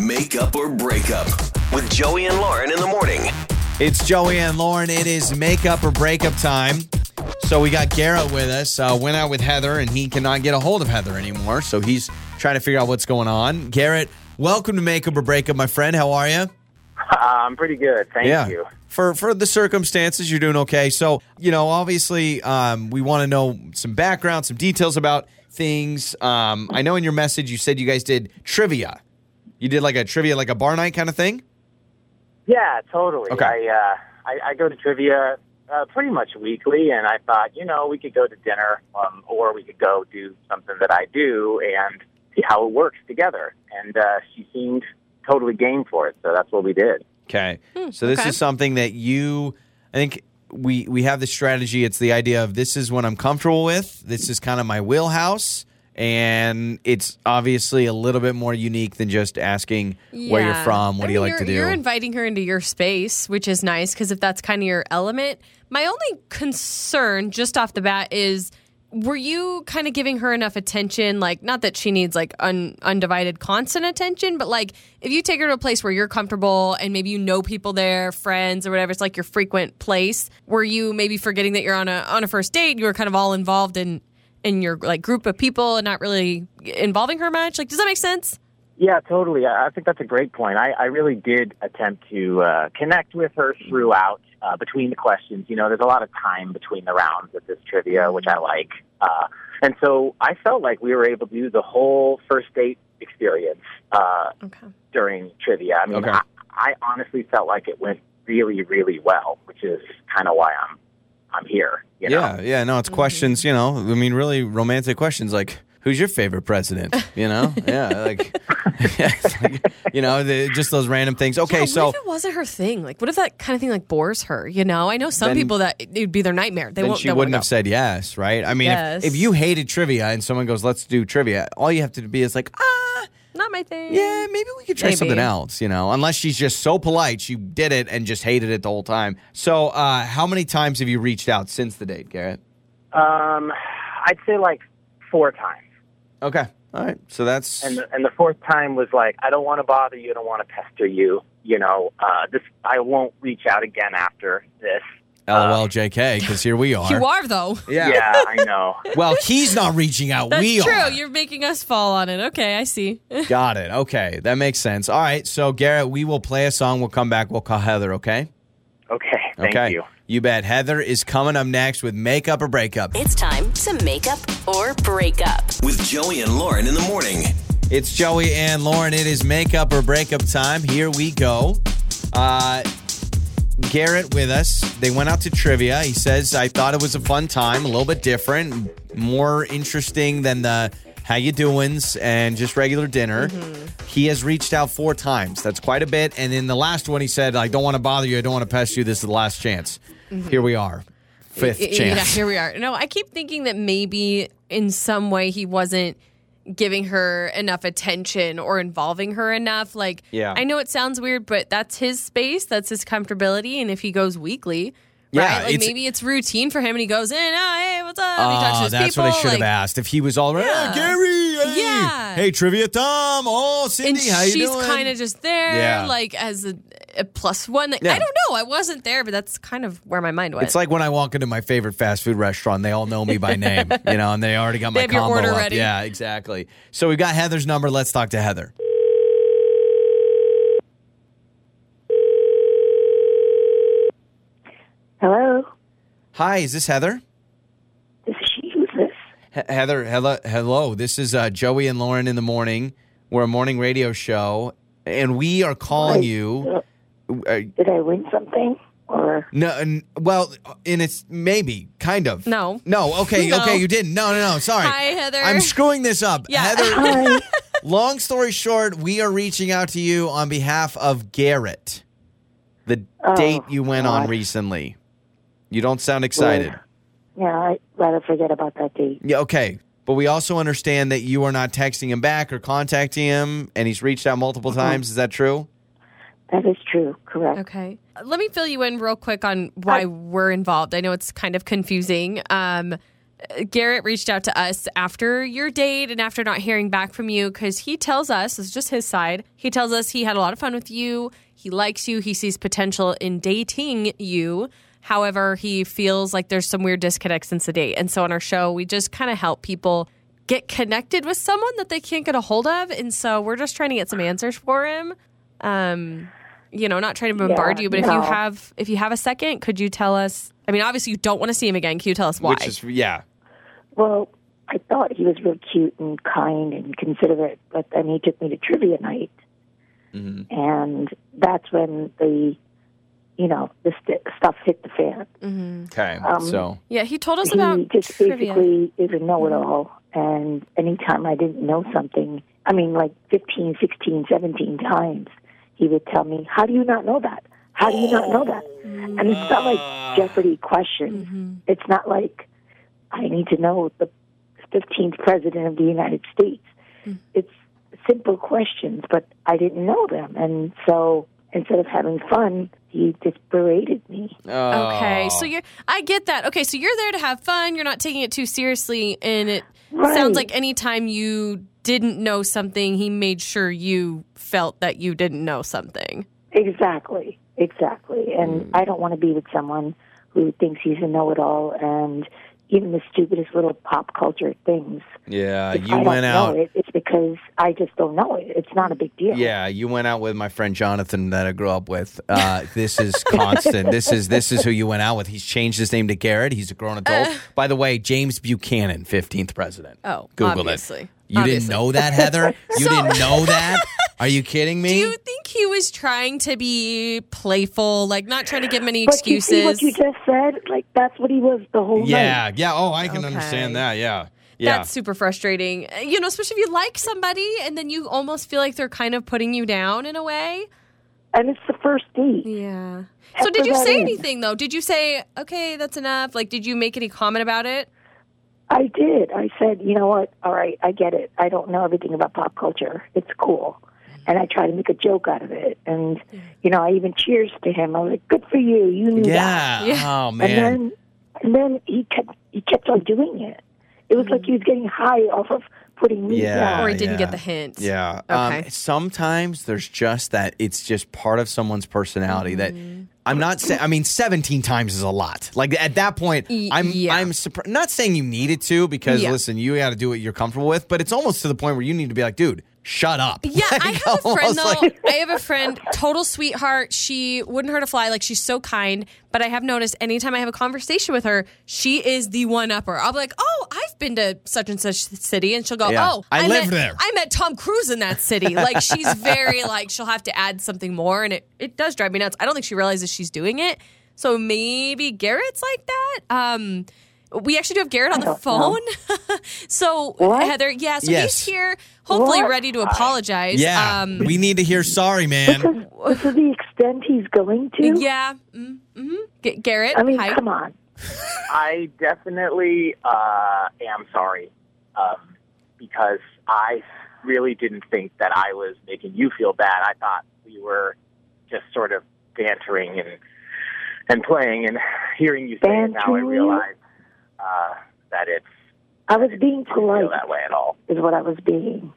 Make Up or Breakup with Joey and Lauren in the morning. It's Joey and Lauren. It is makeup or breakup time. So we got Garrett with us. Uh, went out with Heather, and he cannot get a hold of Heather anymore. So he's trying to figure out what's going on. Garrett, welcome to Makeup or Breakup, my friend. How are you? Uh, I'm pretty good. Thank yeah. you. For for the circumstances, you're doing okay. So you know, obviously, um, we want to know some background, some details about things. Um, I know in your message you said you guys did trivia. You did like a trivia, like a bar night kind of thing. Yeah, totally. Okay. I, uh, I I go to trivia uh, pretty much weekly, and I thought, you know, we could go to dinner, um, or we could go do something that I do and see how it works together. And uh, she seemed totally game for it, so that's what we did. Okay. so this okay. is something that you, I think we we have the strategy. It's the idea of this is what I'm comfortable with. This is kind of my wheelhouse, and it's obviously a little bit more unique than just asking where you're from. What I do you like to do? You're inviting her into your space, which is nice because if that's kind of your element. My only concern, just off the bat, is were you kind of giving her enough attention? Like, not that she needs like un, undivided, constant attention, but like if you take her to a place where you're comfortable and maybe you know people there, friends or whatever, it's like your frequent place. Were you maybe forgetting that you're on a on a first date? You were kind of all involved in in your like group of people and not really involving her much. Like, does that make sense? Yeah, totally. I I think that's a great point. I, I really did attempt to uh, connect with her throughout uh, between the questions. You know, there's a lot of time between the rounds with this trivia, which I like. Uh, and so I felt like we were able to do the whole first date experience uh, Okay. during trivia. I mean, Okay. I, I honestly felt like it went really, really well, which is kind of why I'm I'm here. You know? yeah, yeah. No, it's questions. You know, I mean, really romantic questions like. Who's your favorite president? You know, yeah, like, it's like, you know, the, just those random things. Okay, Yeah, so if it wasn't her thing? Like, what if that kind of thing like bores her? You know, I know some Then- people that it would be their nightmare. They then won't. she wouldn't won't have said yes, right? I mean, Yes. if, if you hated trivia and someone goes, "Let's do trivia," all you have to be is like, ah, go. Not my thing. yeah, maybe we could try Maybe. something else, you know. Unless she's just so polite, she did it and just hated it the whole time. So, uh, how many times have you reached out since the date, Garrett? Um, I'd say like four times. Okay, all right. So that's and the, and the fourth time was like, I don't want to bother you, I don't want to pester you. You know, uh, this I won't reach out again after this. LOL, JK, because here we are. You are though. Yeah. Yeah, I know. Well, he's not reaching out. That's we true. are. You're making us fall on it. Okay, I see. Got it. Okay, that makes sense. All right. So, Garrett, we will play a song. We'll come back. We'll call Heather. Okay. Okay, thank okay. you. You bet. Heather is coming up next with makeup or breakup. It's time to make up or break up. With Joey and Lauren in the morning. It's Joey and Lauren. It is makeup or breakup time. Here we go. Uh, Garrett with us. They went out to trivia. He says, I thought it was a fun time, a little bit different, more interesting than the how you doings and just regular dinner. Mm-hmm. He has reached out four times. That's quite a bit. And in the last one, he said, I don't want to bother you. I don't want to pest you. This is the last chance. Mm-hmm. Here we are. Fifth chance. Yeah, here we are. No, I keep thinking that maybe in some way he wasn't giving her enough attention or involving her enough. Like, Yeah. I know it sounds weird, but that's his space, that's his comfortability. And if he goes weekly, Yeah, right? Like it's- maybe it's routine for him and he goes in, oh, hey, what's up? And he talks to ah, his that's people. what I should have asked. If he was all right, Yeah. "Hey, Gary, hey, Yeah. hey, trivia Tom, oh, And Cindy, how you she's doing? kind of just there, Yeah. like as a, a plus one. Yeah. I don't know. I wasn't there, but that's kind of where my mind went. It's like when I walk into my favorite fast food restaurant, they all know me by name, you know, and they already got my They have your combo order up. ready. Yeah, exactly. So we've got Heather's number. Let's talk to Heather. Hello, Hi, is this Heather? this is she. Who's this? He- Heather, hello, hello. This is uh, Joey and Lauren in the morning. We're a morning radio show, and we are calling Hi. you. Uh, Did I win something? Or no, n- well, and it's maybe kind of. No. no. Okay, No. okay, you didn't. No, no, no. Sorry. Hi, Heather. I'm screwing this up. Yeah. Heather, hi? long story short, we are reaching out to you on behalf of Garrett, the Oh, date you went on recently. You don't sound excited. yeah, I'd rather forget about that date. Yeah, okay. But we also understand that you are not texting him back or contacting him, and he's reached out multiple Uh-huh. times. Is that true? That is true. Correct. Okay. Let me fill you in real quick on why we're involved. I know it's kind of confusing. Um, Garrett reached out to us after your date and after not hearing back from you because he tells us, it's just his side, he tells us he had a lot of fun with you. He likes you. He sees potential in dating you. However, he feels like there's some weird disconnect since the date. And so on our show, we just kind of help people get connected with someone that they can't get a hold of. And so we're just trying to get some answers for him. Um, you know, not trying to bombard Yeah, you, but if you have if you have a second, could you tell us? I mean, obviously you don't want to see him again. Can you tell us why? Which is yeah. Well, I thought he was real cute and kind and considerate, but then he took me to trivia night, and that's when the, you know, the st- stuff hit the fan. Okay. Um, so yeah, he told us about he just trivia. basically is a know-it-all, and anytime I didn't know something, I mean, like 15, 16, 17 times, he would tell me, "How do you not know that? How do you not know that?" Oh. And it's not like ah. Jeopardy questions. Mm-hmm. It's not like I need to know the 15th president of the United States. Mm. It's simple questions, but I didn't know them, and so instead of having fun, he just berated me. Okay, Oh. so you're I get that. Okay, so you're there to have fun. You're not taking it too seriously, and it Right. sounds like anytime you didn't know something, he made sure you felt that you didn't know something. Exactly, exactly. And I don't want to be with someone who thinks he's a know-it-all, and even the stupidest little pop culture things. yeah, If you I went don't out. know it, it's because I just don't know it. It's not a big deal. Yeah, you went out with my friend Jonathan that I grew up with. Uh, this is constant. this is this is who you went out with. He's changed his name to Garrett. He's a grown adult. By the way, James Buchanan, fifteenth president. Oh, Google obviously. it. You Obviously. didn't know that, Heather? You So- didn't know that? Are you kidding me? Do you think he was trying to be playful, like not trying to give many But you see what you just said? Like that's what he was the whole night. yeah, yeah. Oh, I can Okay. understand that. Yeah, yeah. That's super frustrating. Uh, You know, especially if you like somebody and then you almost feel like they're kind of putting you down in a way. And it's the first date. Yeah. Pepper So did you that say in. anything though? Did you say, "Okay, that's enough"? Like did you make any comment about it? I did. I said, you know what? All right, I get it. I don't know everything about pop culture. It's cool. And I try to make a joke out of it. And, you know, I even cheers to him. I was like, good for you. You knew that. yeah. Yeah. Oh And man. then, and then he kept, he kept on doing it. It was like he was getting high off of putting me Yeah. down. Or he didn't yeah. get the hint? Yeah. Okay. Um, sometimes there's just that it's just part of someone's personality that Mm-hmm. I'm not saying. I mean, 17 times is a lot. Like at that point, I'm yeah. I'm surprised. Not saying you needed to because Yeah. listen, you got to do what you're comfortable with. But it's almost to the point where you need to be like, dude, shut up. Yeah, I have a friend though. like- I have a friend, total sweetheart. She wouldn't hurt a fly. Like she's so kind. But I have noticed anytime I have a conversation with her, she is the one upper. I'll be like, "Oh, I've been to such and such city," and she'll go, Yeah. "Oh, I met, lived there." I met Tom Cruise in that city." Like she's very like she'll have to add something more, and it it does drive me nuts. I don't think she realizes she's doing it. So maybe Garrett's like that. Um, we actually do have Garrett on the phone. so What? Heather, yeah, so Yes. he's here, hopefully What? ready to apologize. yeah, Um, we need to hear sorry, man. This is the extent he's going to? yeah. Mm, hmm G- Garrett, I mean, hi. come on. I definitely uh, am sorry um, because I really didn't think that I was making you feel bad. I thought we were just sort of bantering and and playing. And hearing you say it now, I Bantering? realize uh, that it's I was being polite. that way at all. is what I was being.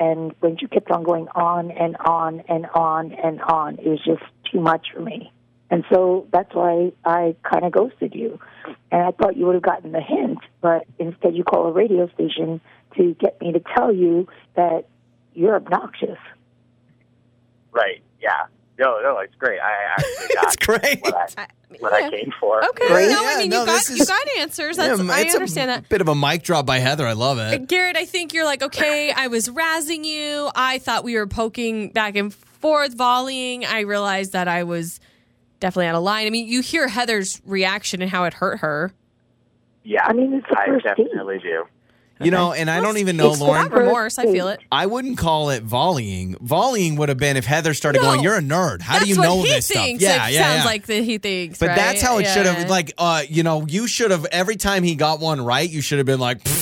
And when you kept on going on and on and on and on, it was just too much for me. And so that's why I kind of ghosted you. And I thought you would have gotten the hint, but instead you call a radio station to get me to tell you that you're obnoxious. Right? Yeah. No, no, it's great. I actually got It's great. what I I- what yeah. I came for. Okay, Right? no, Yeah, I mean no, you got this you is- got answers. That's Yeah, I it's understand a that. Bit of a mic drop by Heather. I love it. Uh, Garrett, I think you're like, okay, I was razzing you. I thought we were poking back and forth, volleying. I realized that I was definitely out of line. I mean, you hear Heather's reaction and how it hurt her. Yeah, I mean, it's the I first date. definitely do. You know, and I don't even know, it's Lauren. Remorse. I feel it. I wouldn't call it volleying. Volleying would have been if Heather started No. going, "You're a nerd. How do you know this thinks. stuff?" Yeah, it yeah, sounds yeah. like that he thinks. But right? that's how it should have. Like, uh, you know, you should have every time he got one right, you should have been like, "Pfft,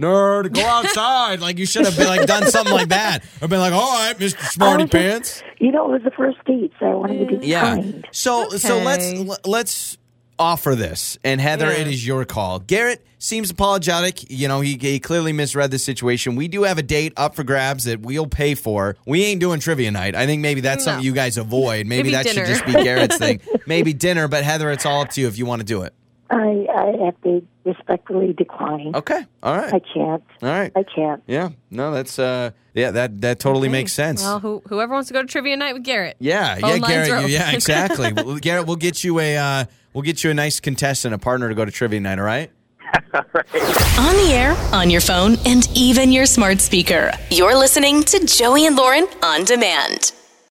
"Nerd, go outside." like you should have been like done something like that, or been like, "All right, Mister Smarty I just- Pants." You know, it was the first date, so I wanted to be Yeah. kind. So so let's let's offer this, and Heather, Yeah. it is your call. Garrett seems apologetic. You know, he, he clearly misread the situation. We do have a date up for grabs that we'll pay for. We ain't doing trivia night. I think maybe that's No. something you guys avoid. Maybe, Maybe that dinner. should just be Garrett's thing. Maybe dinner, but Heather, it's all up to you if you want to do it. I, I have to respectfully decline. Okay. All right. I can't. All right. I can't. Yeah. No, that's uh yeah, that that totally makes sense. Well, who, whoever wants to go to trivia night with Garrett. yeah, phone yeah, Garrett. you- yeah, exactly. Well, Garrett, we'll get you a uh we'll get you a nice contestant, a partner to go to trivia night, all right? On the air, on your phone, and even your smart speaker. You're listening to Joey and Lauren on demand.